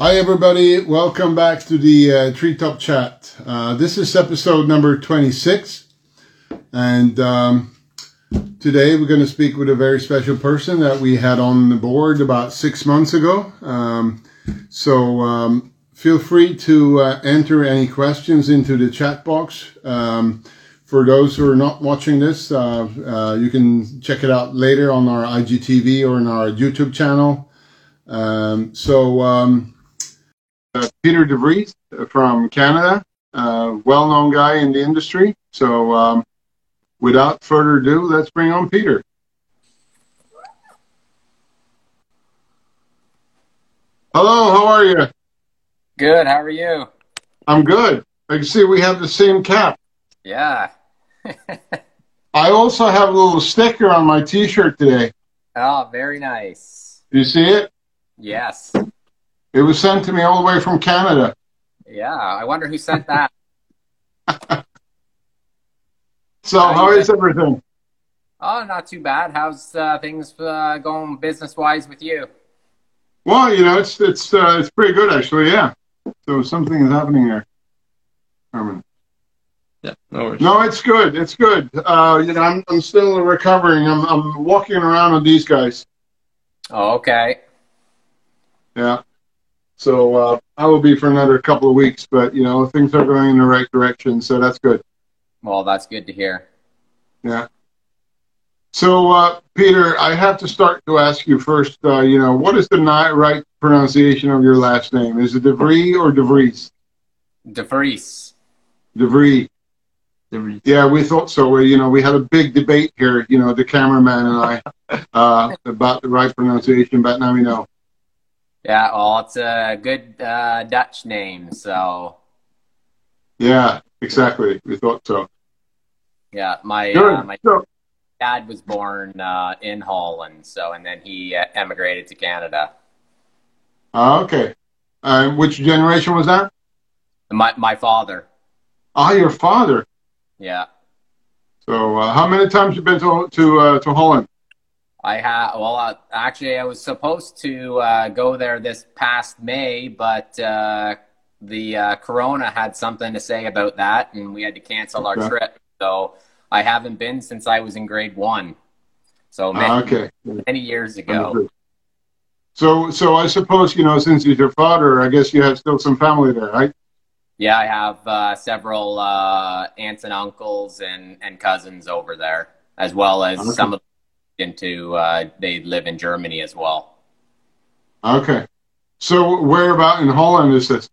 Hi, everybody. Welcome back to the uh, Treetop Chat. Uh, this is episode number 26. And um, today we're going to speak with a very special person that we had on the board about six months ago. Um, so um, feel free to uh, enter any questions into the chat box. Um, for those who are not watching this, uh, uh, you can check it out later on our IGTV or on our YouTube channel. Um, so, um, uh, Peter DeVries from Canada, uh, well-known guy in the industry. So, um, without further ado, let's bring on Peter. Hello, how are you? Good. How are you? I'm good. I can see we have the same cap. Yeah. I also have a little sticker on my T-shirt today. Oh, very nice. You see it? Yes. It was sent to me all the way from Canada. Yeah. I wonder who sent that. So, How how you everything? oh, not too bad. How's uh, things uh, going business wise with you? Well, you know, it's it's uh, it's pretty good actually. Yeah. So something is happening there. Herman. Yeah, no worries. No, it's good. It's good. Uh, you know, I'm I'm still recovering. I'm I'm walking around with these guys. Oh, okay. Yeah. So uh, I will be for another couple of weeks, but you know, things are going in the right direction, so that's good. Well, that's good to hear. Yeah. So, uh, Peter, I have to start to ask you first. Uh, you know, what is the ni- right pronunciation of your last name? Is it DeVries or DeVries? DeVries. DeVries. DeVries. Yeah, we thought so. We, you know, we had a big debate here. You know, the cameraman and I uh, about the right pronunciation, but now we know. Yeah. Well, it's a good uh, Dutch name, so Yeah, exactly. We thought so. yeah. My uh, my So, dad was born uh, in Holland, so and then he uh, emigrated to Canada. uh, okay. Uh, which generation was that? My my father. Ah, your father. Yeah. So, uh, how many times you been to to uh, to Holland? I have. Well, uh, actually, I was supposed to uh, go there this past May, but uh, the uh, Corona had something to say about that, and we had to cancel our trip. So I haven't been since I was in grade one. So many, Ah, okay. many years ago. So, so I suppose you know, since he's your father, I guess you have still some family there, right? Yeah, I have uh, several uh, aunts and uncles and, and cousins over there, as well as Okay. some of into uh, they live in Germany as well. Okay. So, where about in Holland is this?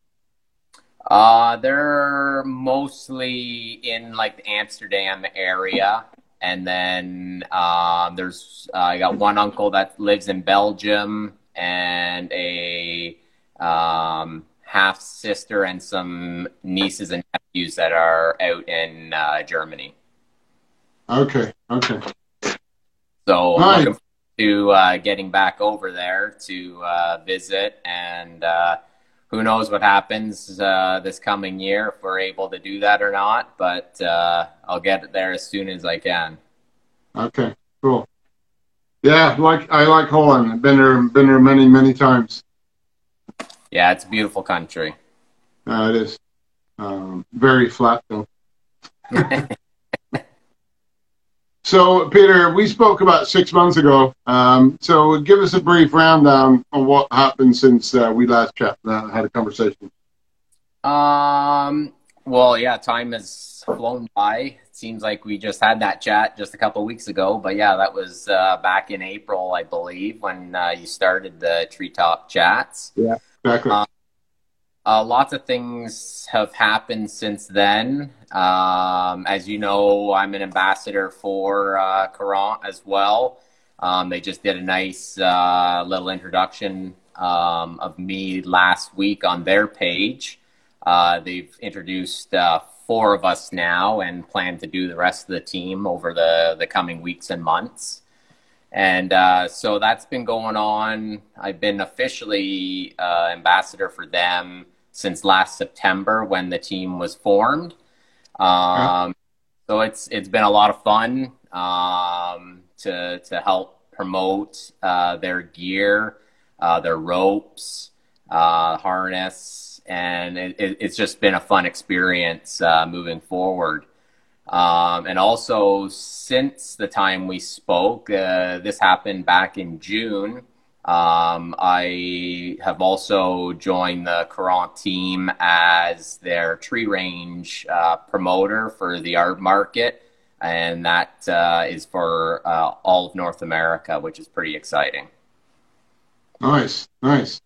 Uh, they're mostly in like the Amsterdam area, and then um, there's uh, I got one uncle that lives in Belgium, and a um, half sister and some nieces and nephews that are out in uh, Germany. Okay. Okay. So Nice. looking forward to uh, getting back over there to uh, visit, and uh, who knows what happens uh, this coming year if we're able to do that or not. But uh, I'll get there as soon as I can. Okay. Cool. Yeah, like I like Holland. I've been there, been there many, many times. Yeah, it's a beautiful country. Uh, it is um, very flat though. So, Peter, we spoke about six months ago. Um, so, give us a brief rundown on what happened since uh, we last chat, uh, had a conversation. Um. Well, yeah, time has flown by. It seems like we just had that chat just a couple of weeks ago, but yeah, that was uh, back in April, I believe, when uh, you started the treetop chats. Yeah, exactly. Uh, Uh, lots of things have happened since then. Um, as you know, I'm an ambassador for uh, as well. Um, they just did a nice uh, little introduction um, of me last week on their page. Uh, they've introduced uh, four of us now and plan to do the rest of the team over the, the coming weeks and months. And uh, so that's been going on. I've been officially uh, ambassador for them since last September when the team was formed. Um, So it's it's been a lot of fun um, to to help promote uh, their gear, uh, their ropes, uh, harness, and it, it, it's just been a fun experience uh, moving forward. Um, and also, since the time we spoke, uh, this happened back in June. Um, I have also joined the Courant team as their tree range uh, promoter for the arb market, and that uh, is for uh, all of North America, which is pretty exciting. Nice, nice.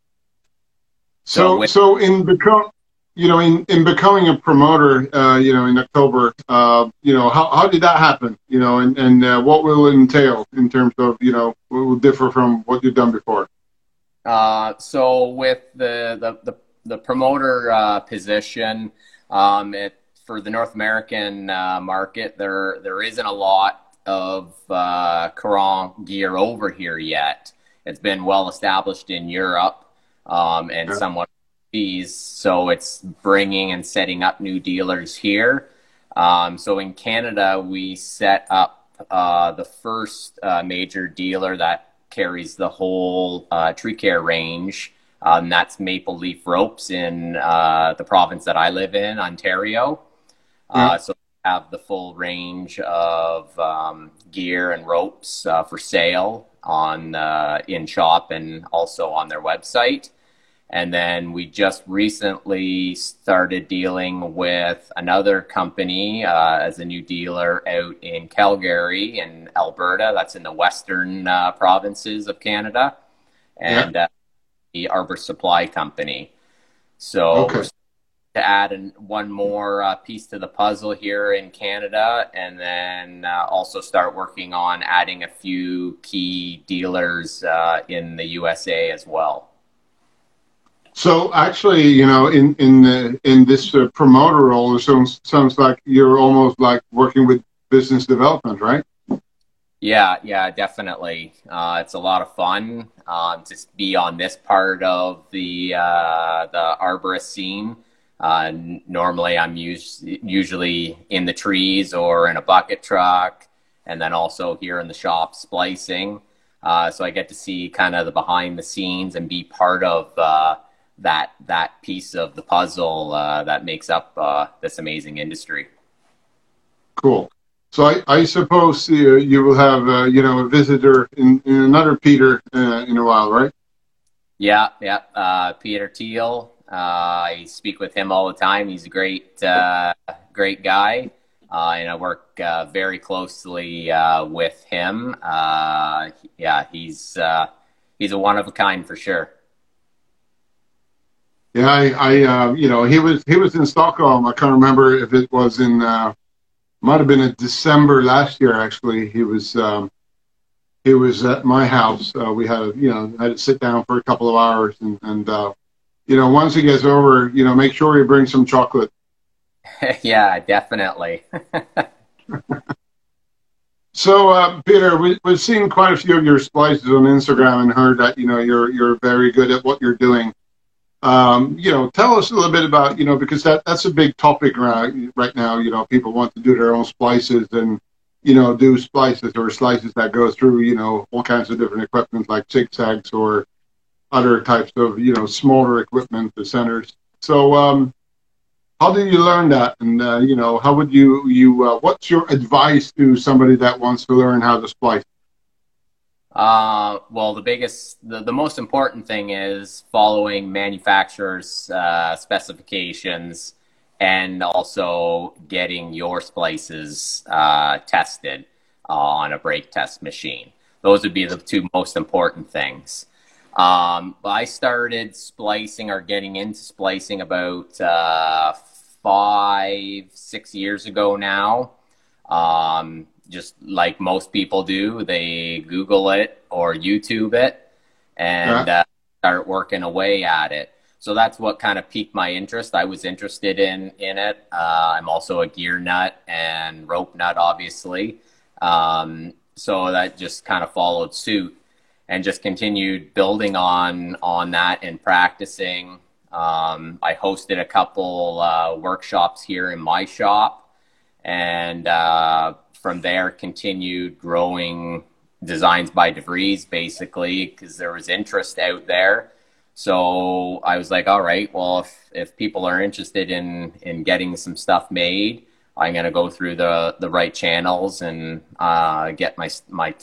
So, so, with- so in become, you know, in, in becoming a promoter, uh, you know, in October, uh, you know, how, how did that happen? You know, and, and uh, what will it entail in terms of, you know, what will differ from what you've done before? Uh, so with the, the, the, the promoter uh, position, um, it, for the North American uh, market, there, there isn't a lot of uh, Courant gear over here yet. It's been well established in Europe um, and somewhat fees. So it's bringing and setting up new dealers here. Um, so in Canada, we set up uh, the first uh, major dealer that carries the whole uh, tree care range. Um, that's Maple Leaf Ropes in uh, the province that I live in, Ontario. Uh, so we have the full range of um, gear and ropes uh, for sale on in shop and also on their website. And then we just recently started dealing with another company uh, as a new dealer out in Calgary in Alberta. That's in the western uh, provinces of Canada. And yeah. uh, the Arbor Supply Company. So okay. to add an, one more uh, piece to the puzzle here in Canada, and then uh, also start working on adding a few key dealers uh, in the USA as well. So actually, you know, in in the, in this uh, promoter role, it sounds sounds like you're almost like working with business development, right? Yeah, yeah, definitely. Uh, it's a lot of fun um, to be on this part of the uh, the arborist scene. Uh, normally, I'm us- usually in the trees or in a bucket truck, and then also here in the shop splicing. Uh, so I get to see kind of the behind the scenes and be part of uh, that that piece of the puzzle uh, that makes up uh, this amazing industry. Cool. So I, I suppose uh, you will have uh, you know a visitor in, in another Peter uh, in a while, right? Yeah, yeah. Uh, Peter Thiel. I speak with him all the time. He's a great great guy. and I work very closely with him. yeah, he's he's a one of a kind for sure. Yeah, I, I uh, you know, he was he was in Stockholm. I can't remember if it was in, uh, might have been in December last year. Actually, he was um, he was at my house. Uh, we had you know had to sit down for a couple of hours, and and uh, you know once he gets over, you know, make sure you bring some chocolate. yeah, definitely. so, uh, Peter, we, we've seen quite a few of your splices on Instagram and heard that you know you're you're very good at what you're doing. Um, you know, tell us a little bit about, you know, because that, that's a big topic right, right now. You know, people want to do their own splices and, you know, do splices or slices that go through, you know, all kinds of different equipment like zigzags or other types of, you know, smaller equipment, the centers. So, um, how did you learn that? And, uh, you know, how would you, you, uh, what's your advice to somebody that wants to learn how to splice? Uh, well, the biggest, the, the most important thing is following manufacturer's uh, specifications and also getting your splices uh, tested on a break test machine. Those would be the two most important things. Um, I started splicing or getting into splicing about uh, five, six years ago now. Um, just like most people do, they Google it or YouTube it and uh, start working away at it. So that's what kind of piqued my interest. I was interested in in it. Uh, I'm also a gear nut and rope nut, obviously. Um, so that just kind of followed suit and just continued building on on that and practicing. Um, I hosted a couple uh, workshops here in my shop, and uh, from there continued growing designs by DeVries basically because there was interest out there. So I was like, all right, well, if, if people are interested in, in getting some stuff made, I'm going to go through the, the right channels and uh, get my, my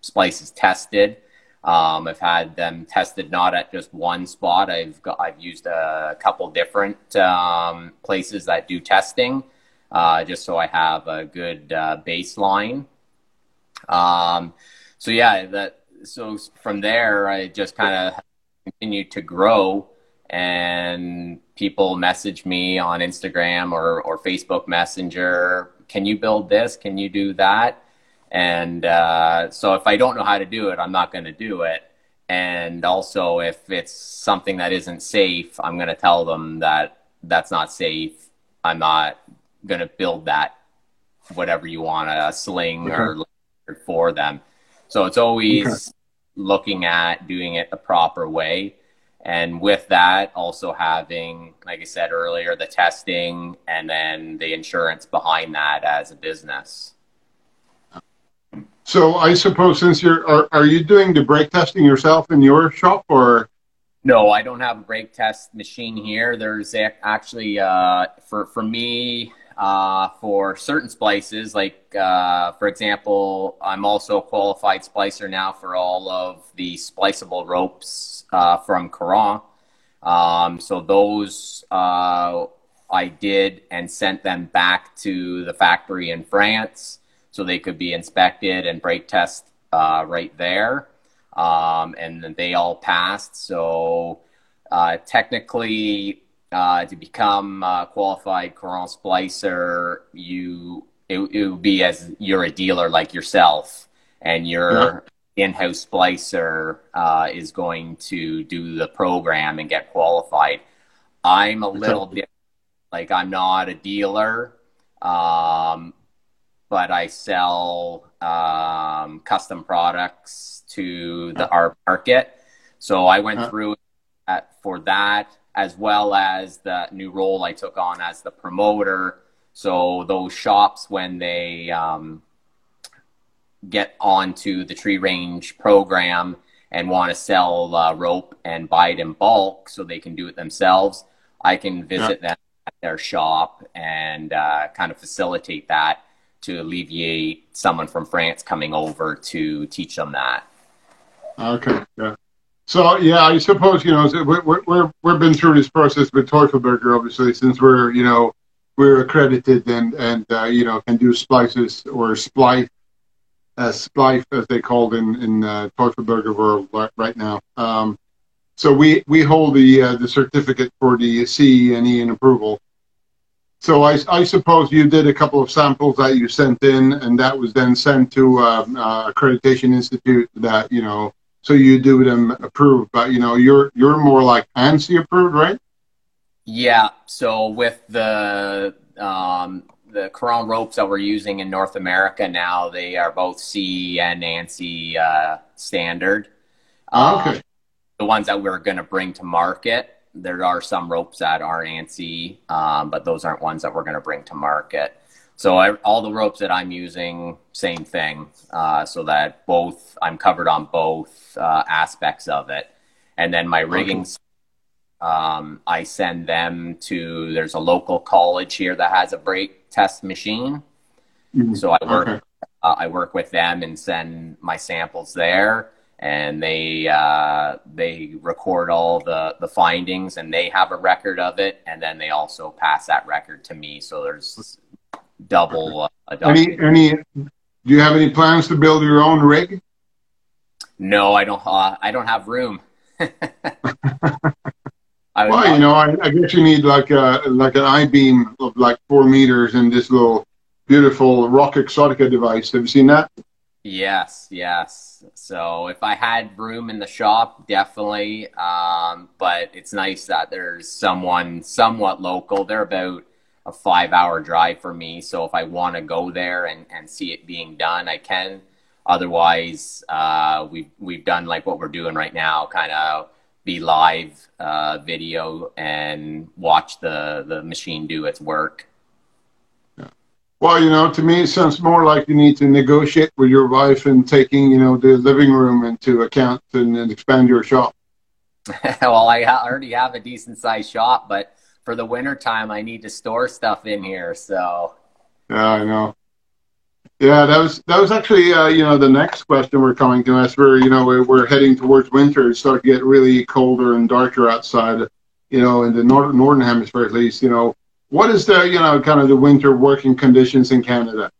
splices tested. Um, I've had them tested not at just one spot. I've got, I've used a couple different um, places that do testing, uh, just so I have a good uh, baseline. Um, so yeah, that so from there I just kind of continued to grow, and people message me on Instagram or or Facebook Messenger. Can you build this? Can you do that? And uh, so if I don't know how to do it, I'm not going to do it. And also, if it's something that isn't safe, I'm going to tell them that that's not safe. I'm not going to build that, whatever you want, a sling okay. or for them. So it's always okay. looking at doing it the proper way. And with that, also having, like I said earlier, the testing and then the insurance behind that as a business. So I suppose since you're, are, are you doing the break testing yourself in your shop or? No, I don't have a break test machine here. There's actually, uh, for, for me, uh, for certain splices, like, uh, for example, I'm also a qualified splicer now for all of the spliceable ropes, uh, from Courant. Um, so those, uh, I did and sent them back to the factory in France so they could be inspected and break test uh, right there. Um, and they all passed. So technically, uh, to become a qualified Courant splicer, you it, it, would be as you're a dealer like yourself, and your yeah. in-house splicer uh, is going to do the program and get qualified. I'm a little bit like I'm not a dealer. Um, but I sell um, custom products to the arb market. So I went through at, for that as well as the new role I took on as the promoter. So those shops when they um, get onto the tree range program and want to sell uh, rope and buy it in bulk so they can do it themselves, I can visit yeah. them at their shop and uh, kind of facilitate that to alleviate someone from France coming over to teach them that. Okay, yeah. So yeah, I suppose you know we're we're we've been through this process with Teufelberger, obviously, since we're you know we're accredited and and uh, you know can do splices or splice, uh, splice as they called in in uh, Teufelberger world right now. Um, so we we hold the uh, the certificate for the CE and EN approval. So I, I, suppose you did a couple of samples that you sent in, and that was then sent to um, uh, accreditation institute. That you know, so you do them approved, but you know, you're you're more like ANSI approved, right? Yeah. So with the um, the Courant ropes that we're using in North America now, they are both CE and ANSI uh, standard. Okay. Um, the ones that we're going to bring to market there are some ropes that are ANSI, um, but those aren't ones that we're going to bring to market. So I, all the ropes that I'm using, same thing, uh, so that both I'm covered on both uh, aspects of it. And then my rigging, um, I send them to. There's a local college here that has a break test machine, mm-hmm. so I work. Okay. Uh, I work with them and send my samples there and they uh, they record all the the findings and they have a record of it and then they also pass that record to me so there's double uh, any any do you have any plans to build your own rig no i don't uh, i don't have room well you know I, I, guess you need like a like an i-beam of like four meters and this little beautiful rock exotica device have you seen that Yes, yes. So if I had room in the shop, definitely. Um, but it's nice that there's someone somewhat local. They're about a five hour drive for me. So if I want to go there and, and see it being done, I can. Otherwise, uh, we've, we've done like what we're doing right now, kind of be live uh, video and watch the, the machine do its work. Well, you know, to me, it sounds more like you need to negotiate with your wife and taking, you know, the living room into account and, and expand your shop. well, I already have a decent sized shop, but for the winter time, I need to store stuff in here. So. Yeah, I know. Yeah, that was that was actually uh, you know the next question we're coming to as we're you know we're, we're heading towards winter. It's starting to get really colder and darker outside. You know, in the northern northern hemisphere at least. You know, what is the you know kind of the winter working conditions in Canada?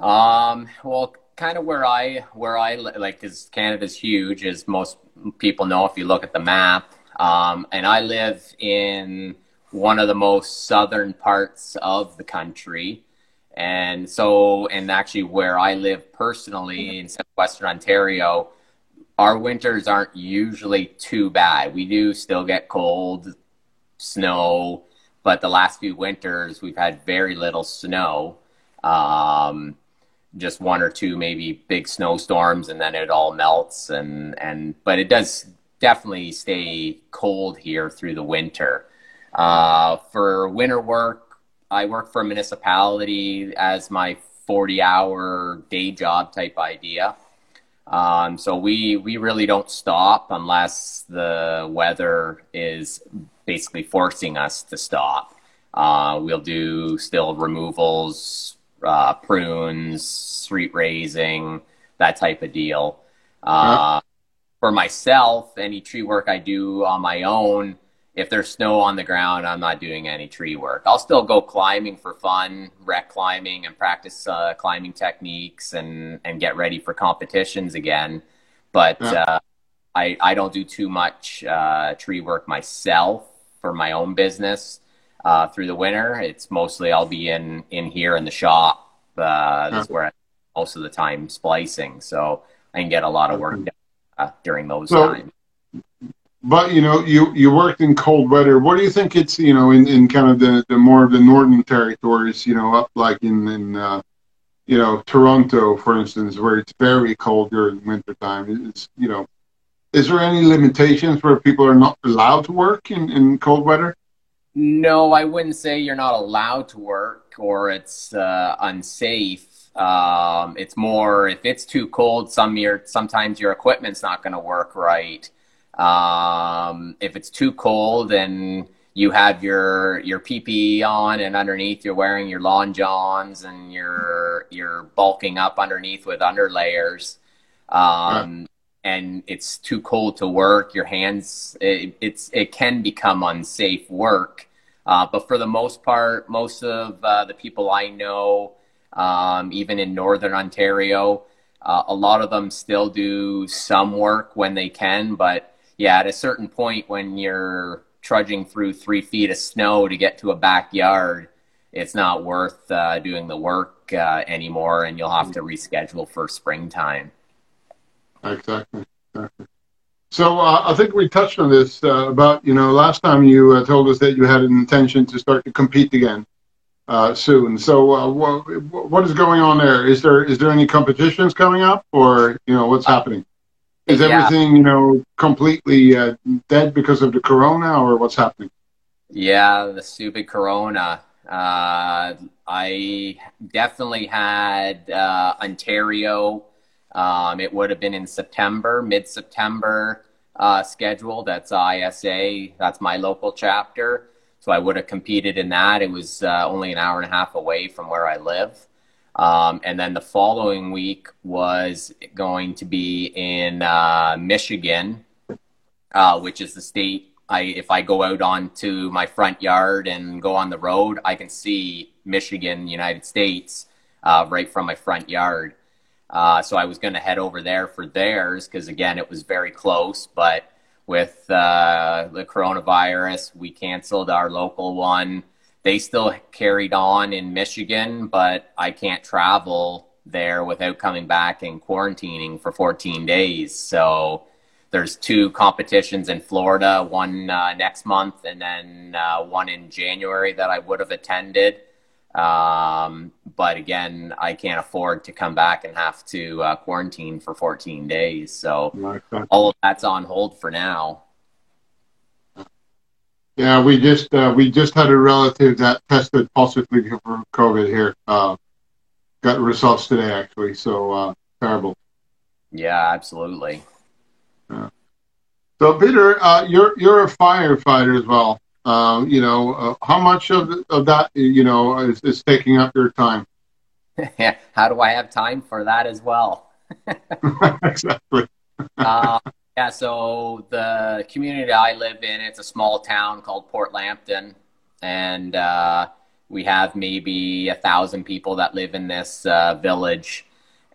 Um. Well, kind of where I where I like because Canada's huge, as most people know if you look at the map. Um, and I live in one of the most southern parts of the country. And so, and actually, where I live personally in Western Ontario, our winters aren't usually too bad. We do still get cold, snow, but the last few winters we've had very little snow. Um, just one or two maybe big snowstorms and then it all melts and and but it does definitely stay cold here through the winter uh, for winter work i work for a municipality as my 40 hour day job type idea. Um, so we we really don't stop unless the weather is basically forcing us to stop. Uh, we'll do still removals uh, prunes, street raising, that type of deal. Uh, For myself, any tree work I do on my own, if there's snow on the ground, I'm not doing any tree work. I'll still go climbing for fun, rec climbing, and practice uh, climbing techniques and and get ready for competitions again. But yeah. uh, I I don't do too much uh, tree work myself for my own business uh, through the winter. It's mostly I'll be in in here in the shop. Uh, that's where I most of the time splicing, so I can get a lot of work done uh, during those so, times. But you know, you you worked in cold weather. What do you think it's you know in, in kind of the, the more of the northern territories, you know, up like in in uh, you know Toronto, for instance, where it's very cold during wintertime. It's you know, is there any limitations where people are not allowed to work in, in cold weather? No, I wouldn't say you're not allowed to work or it's uh, unsafe. Um, it's more if it's too cold, some your sometimes your equipment's not going to work right. Um, if it's too cold and you have your your PPE on and underneath you're wearing your lawn johns and you're you're bulking up underneath with underlayers. Um, and it's too cold to work, your hands it, it's it can become unsafe work. Uh, but for the most part, most of uh, the people I know, um, even in Northern Ontario, uh, a lot of them still do some work when they can. But yeah, at a certain point, when you're trudging through three feet of snow to get to a backyard, it's not worth uh, doing the work uh, anymore, and you'll have to reschedule for springtime. Exactly. exactly. So uh, I think we touched on this uh, about you know last time you uh, told us that you had an intention to start to compete again uh, soon. So uh, what, what is going on there? Is there is there any competitions coming up, or you know what's happening? Is yeah. everything you know completely uh, dead because of the corona, or what's happening? Yeah, the stupid corona. I definitely had Ontario um, it would have been in September, mid September uh, schedule. That's ISA. That's my local chapter. So I would have competed in that. It was uh, only an hour and a half away from where I live. Um, and then the following week was going to be in uh, Michigan, uh, which is the state. I if I go out onto my front yard and go on the road, I can see Michigan, United States, uh, right from my front yard. Uh, so I was going to head over there for theirs because, again, it was very close. But with uh, the coronavirus, we canceled our local one. They still carried on in Michigan, but I can't travel there without coming back and quarantining for 14 days. So there's two competitions in Florida, one uh, next month and then uh, one in January that I would have attended. Um, but again, I can't afford to come back and have to uh, quarantine for 14 days. So all of that's on hold for now. Yeah, we just uh, we just had a relative that tested positively for COVID here. Uh, got results today, actually. So uh, terrible. Yeah, absolutely. Yeah. So, Peter, uh, you're you're a firefighter as well. Um, you know, uh, how much of of that you know is, is taking up your time? How do I have time for that as well? exactly. Yeah, so the community I live in, it's a small town called Port Lambton, and uh, we have maybe a thousand people that live in this uh, village.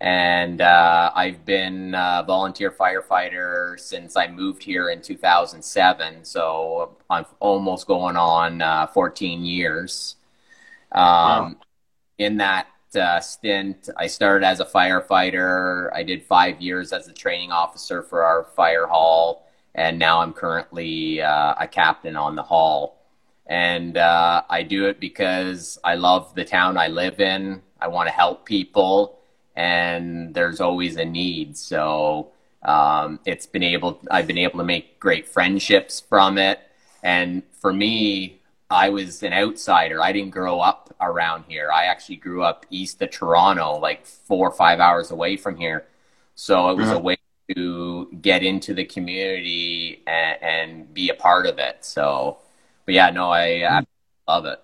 And uh, I've been a volunteer firefighter since I moved here in 2007. So I'm almost going on uh, 14 years. Um, wow. In that uh, stint. I started as a firefighter. I did five years as a training officer for our fire hall, and now I'm currently uh, a captain on the hall. And uh, I do it because I love the town I live in. I want to help people, and there's always a need. So um, it's been able. I've been able to make great friendships from it, and for me, I was an outsider. I didn't grow up around here. I actually grew up east of Toronto, like four or five hours away from here. So it was yeah. a mm-hmm. way to get into the community and, and, be a part of it. So, but yeah, no, I, mm-hmm. I love it.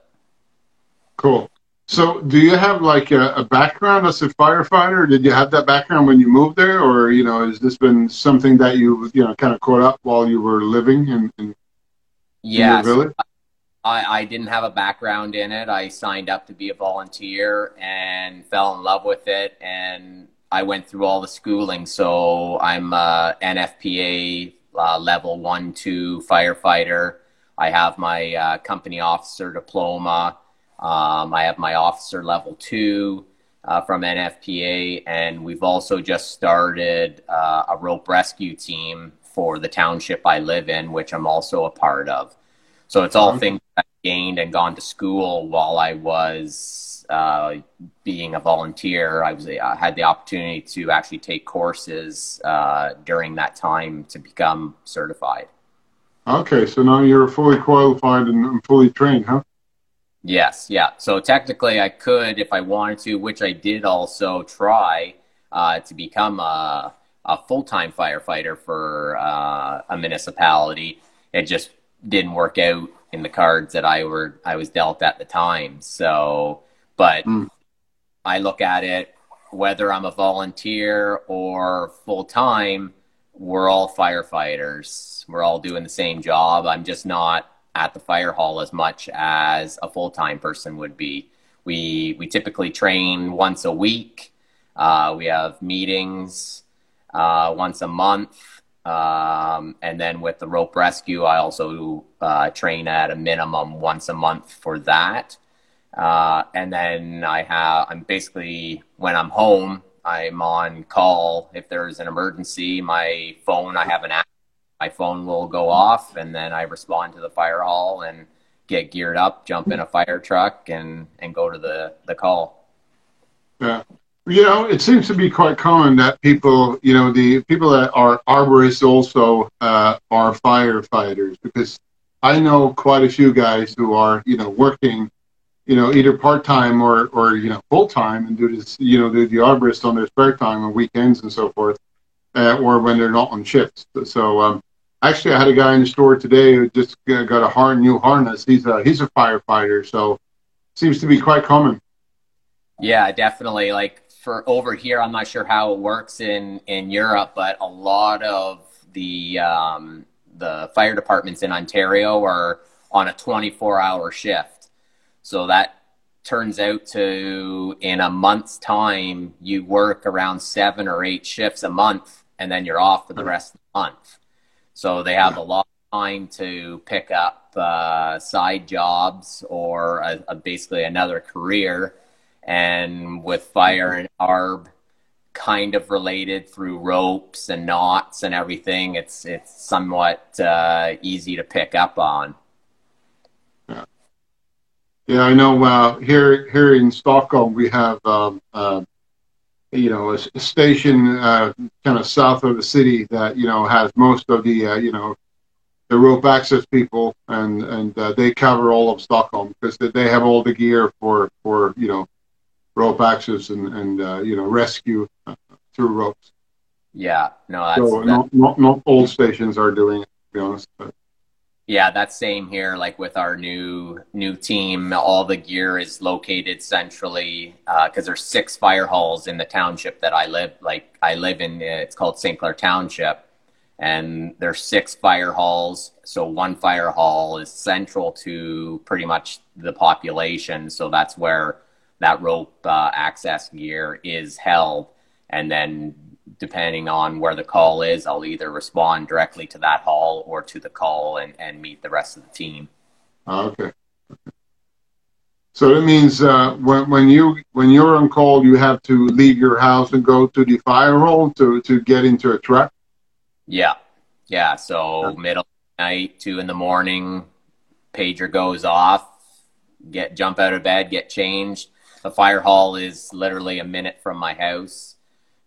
Cool. So, do you have like a, a, background as a firefighter? Did you have that background when you moved there, or you know, has this been something that you you know kind of caught up while you were living in, in, yes. in your village? I, I didn't have a background in it. I signed up to be a volunteer and fell in love with it. And I went through all the schooling. So I'm a NFPA uh, level one, two firefighter. I have my uh, company officer diploma. Um, I have my officer level two uh, from NFPA. And we've also just started uh, a rope rescue team for the township I live in, which I'm also a part of. So it's all things I gained and gone to school while I was uh, being a volunteer. I was I had the opportunity to actually take courses uh, during that time to become certified. Okay, so now you're fully qualified and fully trained, huh? Yes, yeah. So technically, I could, if I wanted to, which I did also try uh, to become a, a full time firefighter for uh, a municipality. It just didn't work out in the cards that I were I was dealt at the time. So, but mm. I look at it whether I'm a volunteer or full time, we're all firefighters. We're all doing the same job. I'm just not at the fire hall as much as a full time person would be. We we typically train once a week. Uh, we have meetings uh, once a month um, and then with the rope rescue, I also uh, train at a minimum once a month for that. Uh, and then I have, I'm basically, when I'm home, I'm on call. If there's an emergency, my phone, I have an app, my phone will go off, and then I respond to the fire hall and get geared up, jump in a fire truck, and, and go to the, the call. Yeah. You know, it seems to be quite common that people, you know, the people that are arborists also uh, are firefighters because I know quite a few guys who are, you know, working, you know, either part time or, or you know, full time and do this, you know, do the arborist on their spare time on weekends and so forth, uh, or when they're not on shifts. So, um, actually, I had a guy in the store today who just got a hard new harness. He's a he's a firefighter, so seems to be quite common. Yeah, definitely. Like for over here, I'm not sure how it works in in Europe, but a lot of the um, the fire departments in Ontario are on a 24 hour shift. So that turns out to in a month's time, you work around seven or eight shifts a month, and then you're off for the rest of the month. So they have a lot of time to pick up uh, side jobs or a, a basically another career and with fire and arb kind of related through ropes and knots and everything it's it's somewhat uh, easy to pick up on. Yeah, yeah i know uh, here here in stockholm we have um, uh, you know a, a station uh, kind of south of the city that you know has most of the uh, you know the rope access people and and uh, they cover all of stockholm because they have all the gear for for you know rope access and, and uh, you know rescue uh, through ropes. Yeah, no, that's, So not, not, not all stations are doing it, to be honest. But, yeah, that's same here. Like with our new new team, all the gear is located centrally because there's six fire halls in the township that I live. Like I live in, uh, it's called St. Clair Township, and there's six fire halls. So one fire hall is central to pretty much the population. So that's where that rope uh, access gear is held, and then depending on where the call is, I'll either respond directly to that hall or to the call and, and meet the rest of the team. ah, okay. okay. So that means uh, when, when you when you're on call, you have to leave your house and go to the fire hall to, to get into a truck. Yeah. Yeah. So Yeah. middle of the night, two in the morning, pager goes off, get jump out of bed, get changed. The fire hall is literally a minute from my house.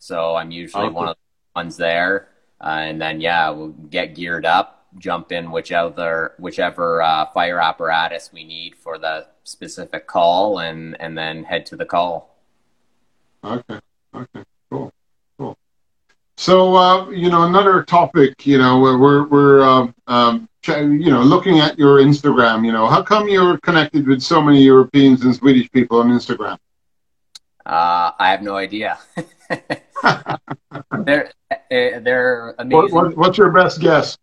So I'm usually Okay. one of the ones there. Uh, and then, yeah, we'll get geared up, jump in whichever, whichever uh, fire apparatus we need for the specific call, and, and then head to the call. Okay. Okay. Cool. Cool. So uh, you know, another topic. You know, we're we're um, um, you know looking at your Instagram. You know, how come you're connected with so many Europeans and Swedish people on Instagram? Uh, I have no idea. they're uh, they're amazing. what, what's your best guess?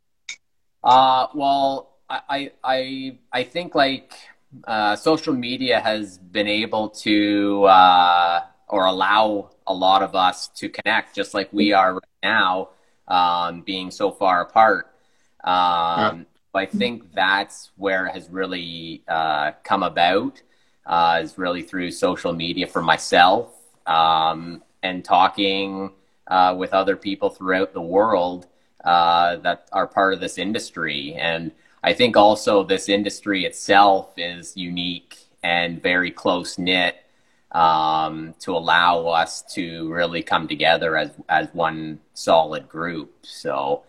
Uh, well, I, I, I, I think like uh, social media has been able to uh, or allow a lot of us to connect, just like we are right now, um, being so far apart. Um, I think that's where it has really uh, come about, uh, is really through social media for myself um, and talking uh, with other people throughout the world uh, that are part of this industry. And I think also this industry itself is unique and very close knit um, to allow us to really come together as as one solid group. So,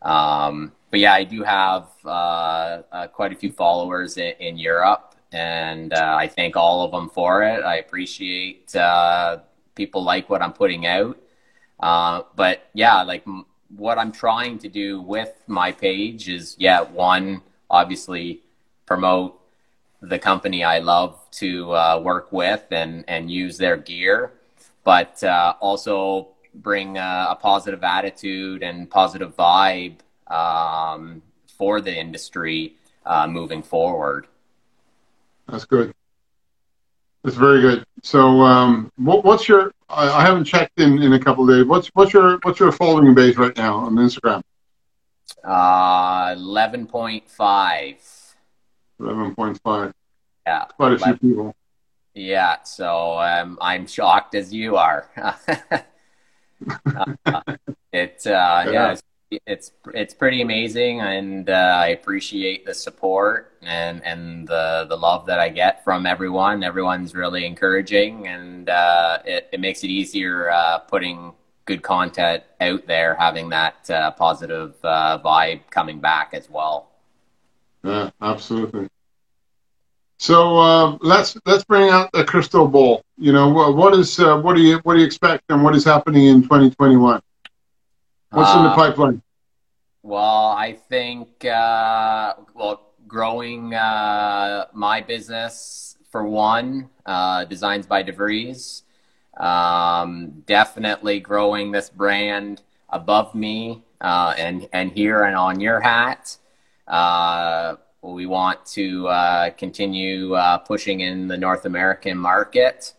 um, but yeah, I do have uh, uh, quite a few followers in, in Europe, and uh, I thank all of them for it. I appreciate uh, people like what I'm putting out. Uh, but yeah, like m- what I'm trying to do with my page is, yeah, one, obviously promote the company I love to uh, work with and, and use their gear, but also bring a positive attitude and positive vibe um, for the industry uh, moving forward. That's good. That's very good. So, um, what, what's your? I, I haven't checked in in a couple of days. What's what's your what's your following base right now on Instagram? Uh, 11.5. Eleven point five. Yeah. Quite a few people. Yeah, so um, I'm shocked as you are. uh, it uh, yeah, it's, it's it's pretty amazing, and uh, I appreciate the support and and the the love that I get from everyone. Everyone's really encouraging, and uh, it it makes it easier uh, putting good content out there, having that uh, positive uh, vibe coming back as well. Yeah, absolutely. So uh, let's let's bring out the crystal ball. You know, what, is what do you what do you expect, and what is happening in 2021? What's in the Uh, pipeline? Well, I think, uh, well, growing uh, my business for one, uh, Designs by DeVries. Um, definitely growing this brand above me uh, and, and here and on your hat. Uh, we want to uh, continue uh, pushing in the North American market.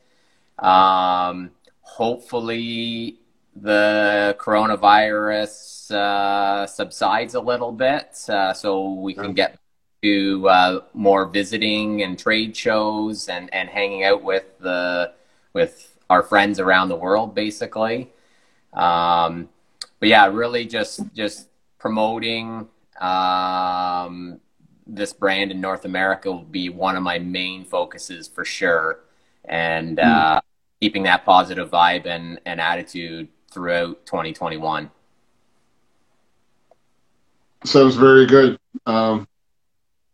Um, hopefully, the coronavirus uh, subsides a little bit uh, so we can get to uh, more visiting and trade shows and, and hanging out with the with our friends around the world basically. Um, but yeah really just just promoting um, this brand in north america will be one of my main focuses for sure. And uh, keeping that positive vibe and, and attitude throughout 2021 Sounds very good. Um,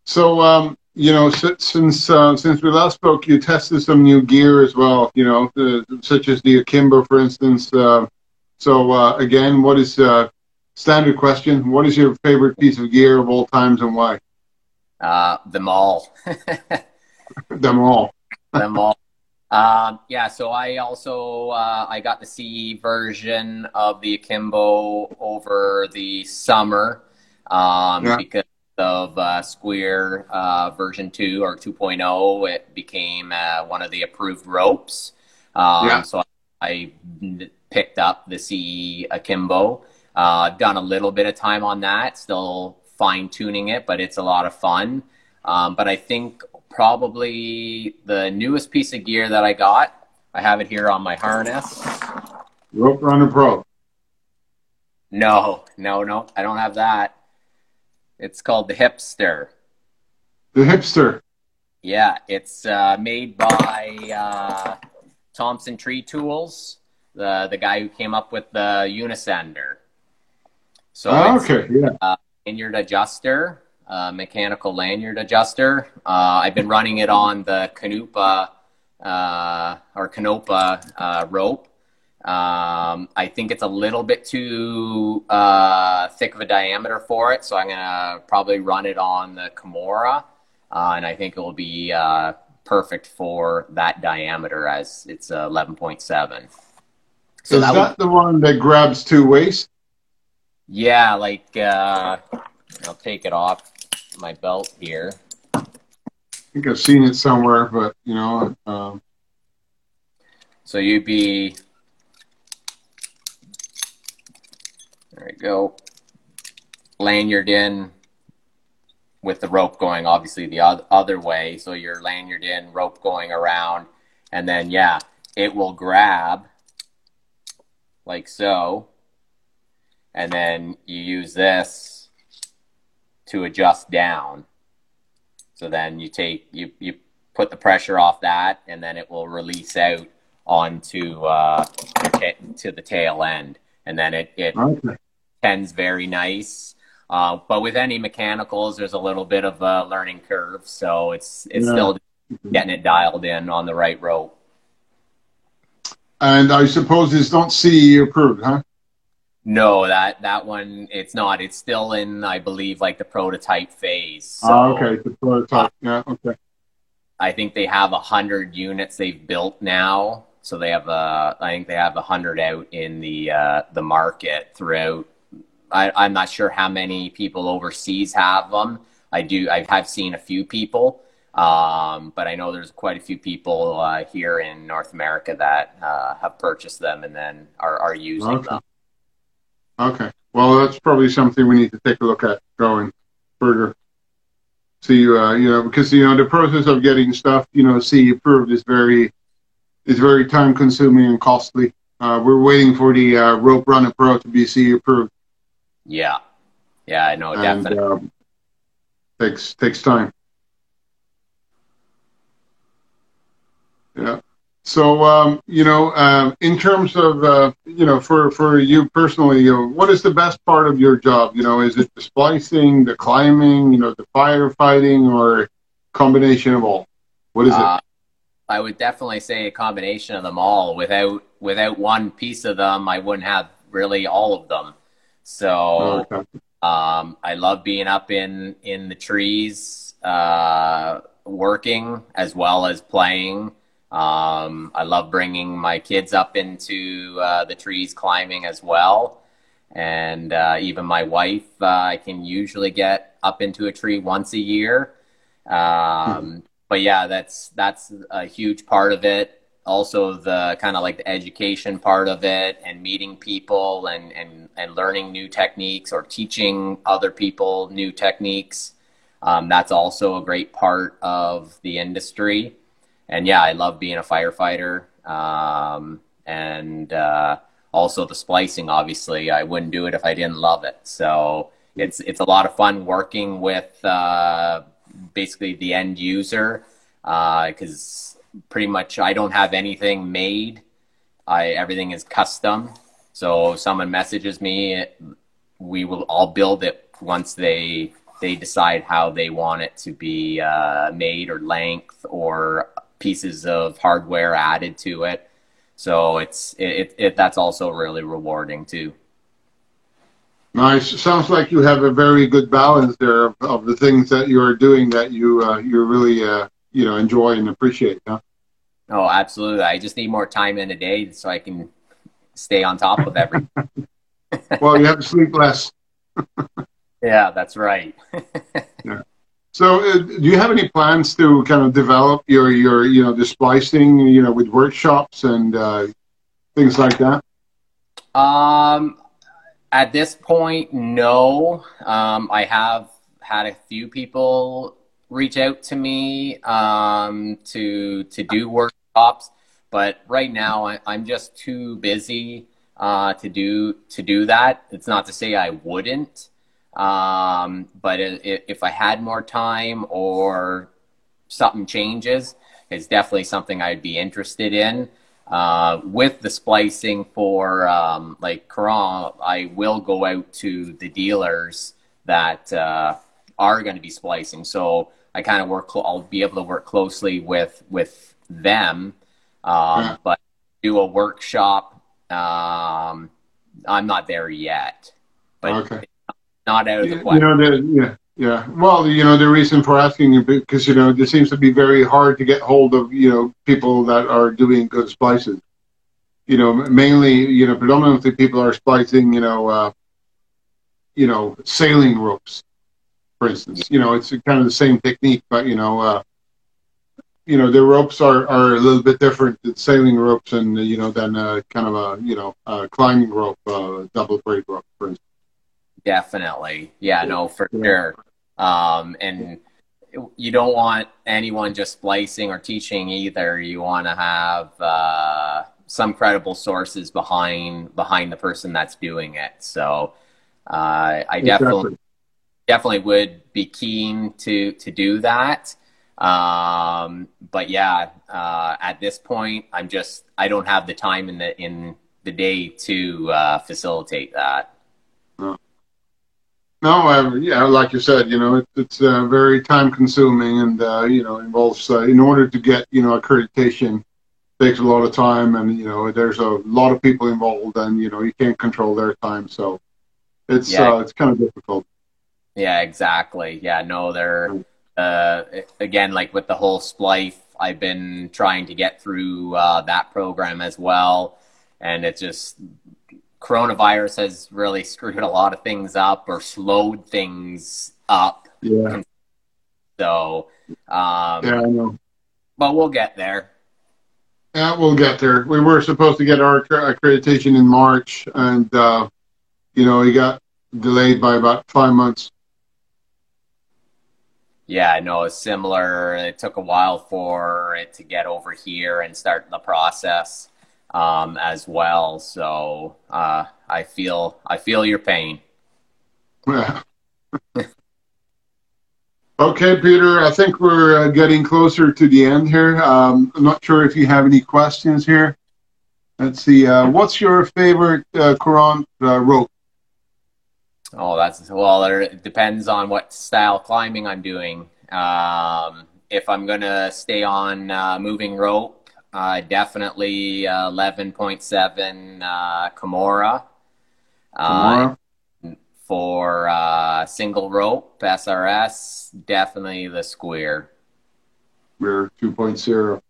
so, um, you know, since uh, since we last spoke, you tested some new gear as well. You know, the, such as the Akimbo, for instance. Uh, So uh, again, what is uh, standard question? What is your favorite piece of gear of all times and why? Uh, them all. Them all. them all. Um, yeah, so I also uh, I got the CE version of the Akimbo over the summer um, Yeah. because of uh, Squeer uh, version two or 2.0. It became uh, one of the approved ropes. Um, Yeah. So I picked up the CE Akimbo. Uh, I've done a little bit of time on that, still fine tuning it, but it's a lot of fun. Um, but I think probably the newest piece of gear that I got, I have it here on my harness. Rope Runner Pro. No, no, no, I don't have that. It's called the Hipster. The hipster. Yeah, it's uh, made by uh, Thompson Tree Tools, the the guy who came up with the Unicender. So it's okay, yeah. lanyard adjuster, uh, mechanical lanyard adjuster. Uh, I've been running it on the Canupa uh, or Kanopa uh, rope. Um, I think it's a little bit too uh, thick of a diameter for it, so I'm gonna probably run it on the Kimura, uh, and I think it will be uh, perfect for that diameter as it's uh, 11.7. So is that that, would the one that grabs two waist? Yeah, like uh, I'll take it off my belt here. I think I've seen it somewhere, but you know, um, So you'd be there. we go, lanyard in with the rope going obviously the oth- other way. So you're lanyard in, rope going around, and then yeah, it will grab like so, and then you use this to adjust down. So then you take you you put the pressure off that, and then it will release out onto uh, your ta- to the tail end, and then it it okay. tends very nice. Uh, but with any mechanicals, there's a little bit of a learning curve, so it's it's Yeah. still getting it dialed in on the right rope. And I suppose it's not CE approved, huh? No, that that one it's not. It's still in, I believe, like the prototype phase. So Ah, okay. The prototype. Yeah, okay. I think they have a hundred units they've built now. So they have a, I think they have a hundred out in the uh, the market throughout. I, I'm not sure how many people overseas have them. I do. I have seen a few people, um, but I know there's quite a few people uh, here in North America that uh, have purchased them and then are, are using Okay. them. Okay. Well, that's probably something we need to take a look at going further. See, uh, you know, because you know the process of getting stuff, you know, CE approved is very, is very time consuming and costly. Uh, we're waiting for the uh, Rope Runner Pro to be CE approved, Yeah, yeah, I know, and definitely. um, takes takes time. Yeah. So, um, you know, um, in terms of, uh, you know, for, for you personally, you know, what is the best part of your job? You know, is it the splicing, the climbing, you know, the firefighting, or combination of all? What is Uh, I would definitely say a combination of them all. Without without one piece of them, I wouldn't have really all of them. So Oh, okay. um, I love being up in in the trees, uh, working as well as playing. Um, I love bringing my kids up into uh, the trees, climbing as well. And uh, even my wife, uh, I can usually get up into a tree once a year. Um, but yeah, that's that's a huge part of it. Also, the kind of like the education part of it, and meeting people, and and and learning new techniques, or teaching other people new techniques. Um, that's also a great part of the industry. And yeah, I love being a firefighter. Um, and uh, also the splicing. Obviously, I wouldn't do it if I didn't love it. So it's it's a lot of fun working with uh, basically the end user because pretty much I don't have anything made. I everything is custom. So someone messages me, we will all build it once they they decide how they want it to be uh, made or length or pieces of hardware added to it. So it's it, it, that's also really rewarding too. Nice. Sounds like you have a very good balance there of, of the things that you are doing that you uh, you really uh, you know enjoy and appreciate. Huh? Oh, absolutely. I just need more time in a day so I can stay on top of everything. well, you have to sleep less. yeah, that's right. yeah. So, uh, do you have any plans to kind of develop your your you know the splicing you know with workshops and uh, things like that? Um, at this point, no. Um, I have had a few people reach out to me um, to to do workshops, but right now I, am just too busy uh, to do to do that. It's not to say I wouldn't. Um, but if I had more time or something changes, it's definitely something I'd be interested in. Uh, with the splicing for um, like Courant, I will go out to the dealers that uh, are going to be splicing. So I kind of work. I'll be able to work closely with with them, um, yeah. but do a workshop. Um, I'm not there yet, but okay not out of the question. You know, the, yeah, yeah. Well, you know, the reason for asking you because you know it seems to be very hard to get hold of you know people that are doing good splices. You know, mainly you know predominantly people are splicing you know uh, you know sailing ropes, for instance. You know, it's kind of the same technique, but you know. Uh, you know the ropes are, are a little bit different than sailing ropes and you know than uh, kind of a you know a climbing rope uh, double braid rope for instance Definitely. Yeah, no, for sure. Um, and you don't want anyone just splicing or teaching either. You want to have uh, some credible sources behind behind the person that's doing it. So uh, I definitely definitely would be keen to to do that. Um, but yeah, uh, at this point, I'm just I don't have the time in the in the day to uh, facilitate that. No, I, yeah, like you said, you know, it, it's uh, very time consuming and, uh, you know, involves, uh, in order to get, you know, accreditation takes a lot of time and, you know, there's a lot of people involved and, you know, you can't control their time. So it's, yeah. Uh, it's kind of difficult. Yeah, exactly. Yeah, no, they're, uh, again, like with the whole Splice, I've been trying to get through uh, that program as well. And it's just coronavirus has really screwed a lot of things up or slowed things up. Yeah. So, um, yeah, I know. But we'll get there. Yeah, we'll get there. We were supposed to get our accreditation in March, and uh, you know, we got delayed by about five months. Yeah, I know. It's similar. It took a while for it to get over here and start the process um, as well. So uh, I feel I feel your pain. Yeah. okay, Peter. I think we're uh, getting closer to the end here. Um, I'm not sure if you have any questions here. Let's see. Uh, what's your favorite uh, Courant uh, rope? Oh, that's well. It depends on what style climbing I'm doing. Um, if I'm gonna stay on uh, moving rope, uh, definitely uh, 11.7 uh, Kimura. Uh, for uh, single rope SRS, definitely the Squeer. We're 2.0.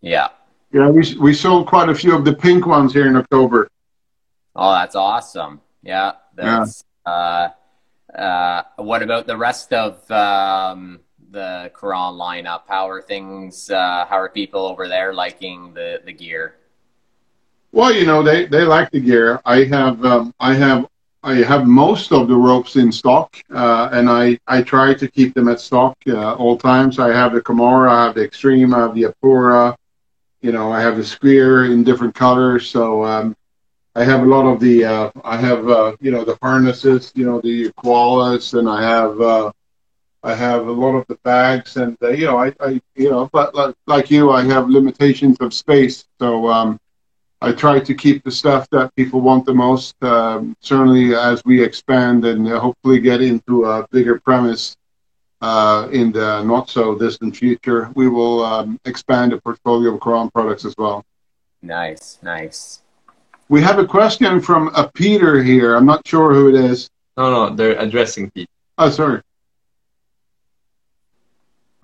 Yeah. Yeah, we, we sold quite a few of the pink ones here in October. Oh, that's awesome. Yeah. That's, yeah. Uh, uh, what about the rest of um, the Courant lineup? How are things? Uh, how are people over there liking the the gear? Well, you know they they like the gear. I have um, I have I have most of the ropes in stock, uh, and I I try to keep them at stock uh, all times. I have the Kimura, I have the Extreme, I have the Apura. You know, I have the Squeer in different colors. So um, I have a lot of the uh, I have uh, you know the harnesses, you know the koalas, and I have uh, I have a lot of the bags, and uh, you know, I, I, you know, but like, like you, I have limitations of space, so um, I try to keep the stuff that people want the most. Um, certainly, as we expand and uh, hopefully get into a bigger premise uh, in the not so distant future, we will um, expand the portfolio of Courant products as well. Nice, nice. We have a question from a Peter here. I'm not sure who it is. No, no, they're addressing people. Oh, sorry.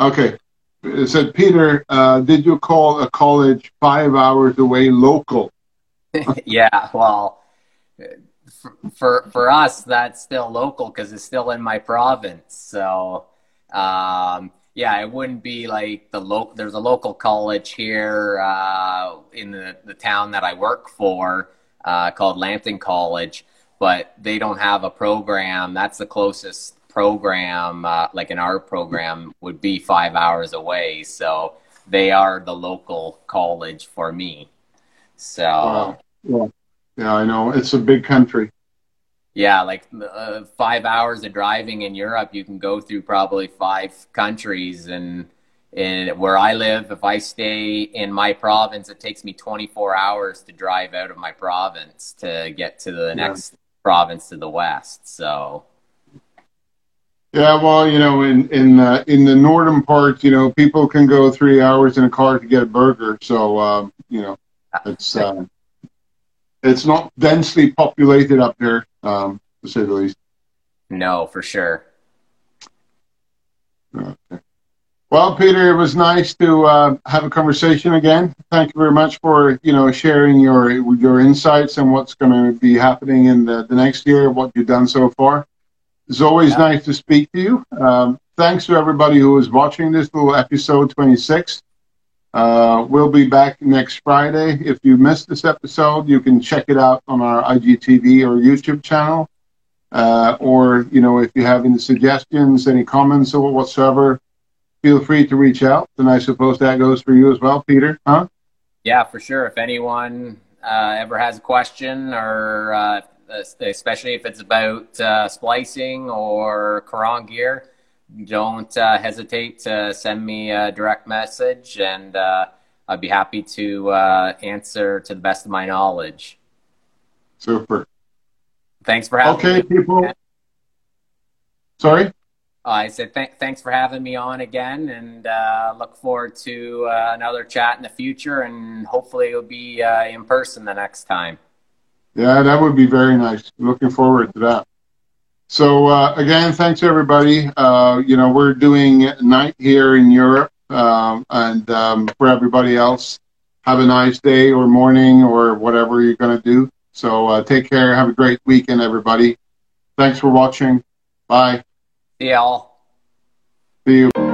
Okay. It said, Peter, uh, did you call a college five hours away local? yeah, well, for, for us, that's still local because it's still in my province. So, um, yeah, it wouldn't be like the local. There's a local college here uh, in the the town that I work for uh, called Lambton College, but they don't have a program. That's the closest program, uh, like an arb program, would be five hours away. So they are the local college for me. So Wow. Yeah. yeah, I know. It's a big country. yeah, like uh, five hours of driving in Europe, you can go through probably five countries. And in where I live, if I stay in my province, it takes me 24 hours to drive out of my province to get to the next province to the west. So Yeah, well, you know, in in uh, in the northern part, you know, people can go three hours in a car to get a burger. So, um, you know, it's uh, it's not densely populated up there, um, to say the least. no, for sure. Okay. Well, Peter, it was nice to uh, have a conversation again. Thank you very much for you know sharing your your insights and what's going to be happening in the, the next year, what you've done so far. It's always Yeah. nice to speak to you. Um, thanks to everybody who is watching this little episode 26. Uh, we'll be back next Friday. If you missed this episode, you can check it out on our IGTV or YouTube channel. Uh, or, you know, if you have any suggestions, any comments or whatsoever, feel free to reach out. And I suppose that goes for you as well, Peter, huh? Yeah, for sure. If anyone uh, ever has a question, or uh, especially if it's about uh, splicing or Courant gear, don't uh, hesitate to send me a direct message, and uh, I'd be happy to uh, answer to the best of my knowledge. Super. Thanks for having Okay, me. people. Sorry? I said th- thanks for having me on again, and uh, look forward to uh, another chat in the future, and hopefully it'll be uh, in person the next time. Yeah, that would be very nice. Looking forward to that. So uh, again, thanks everybody. Uh, you know, we're doing night here in Europe, um, and um, for everybody else, have a nice day or morning or whatever you're going to do. So uh, take care. Have a great weekend, everybody. Thanks for watching. Bye. See y'all. See you.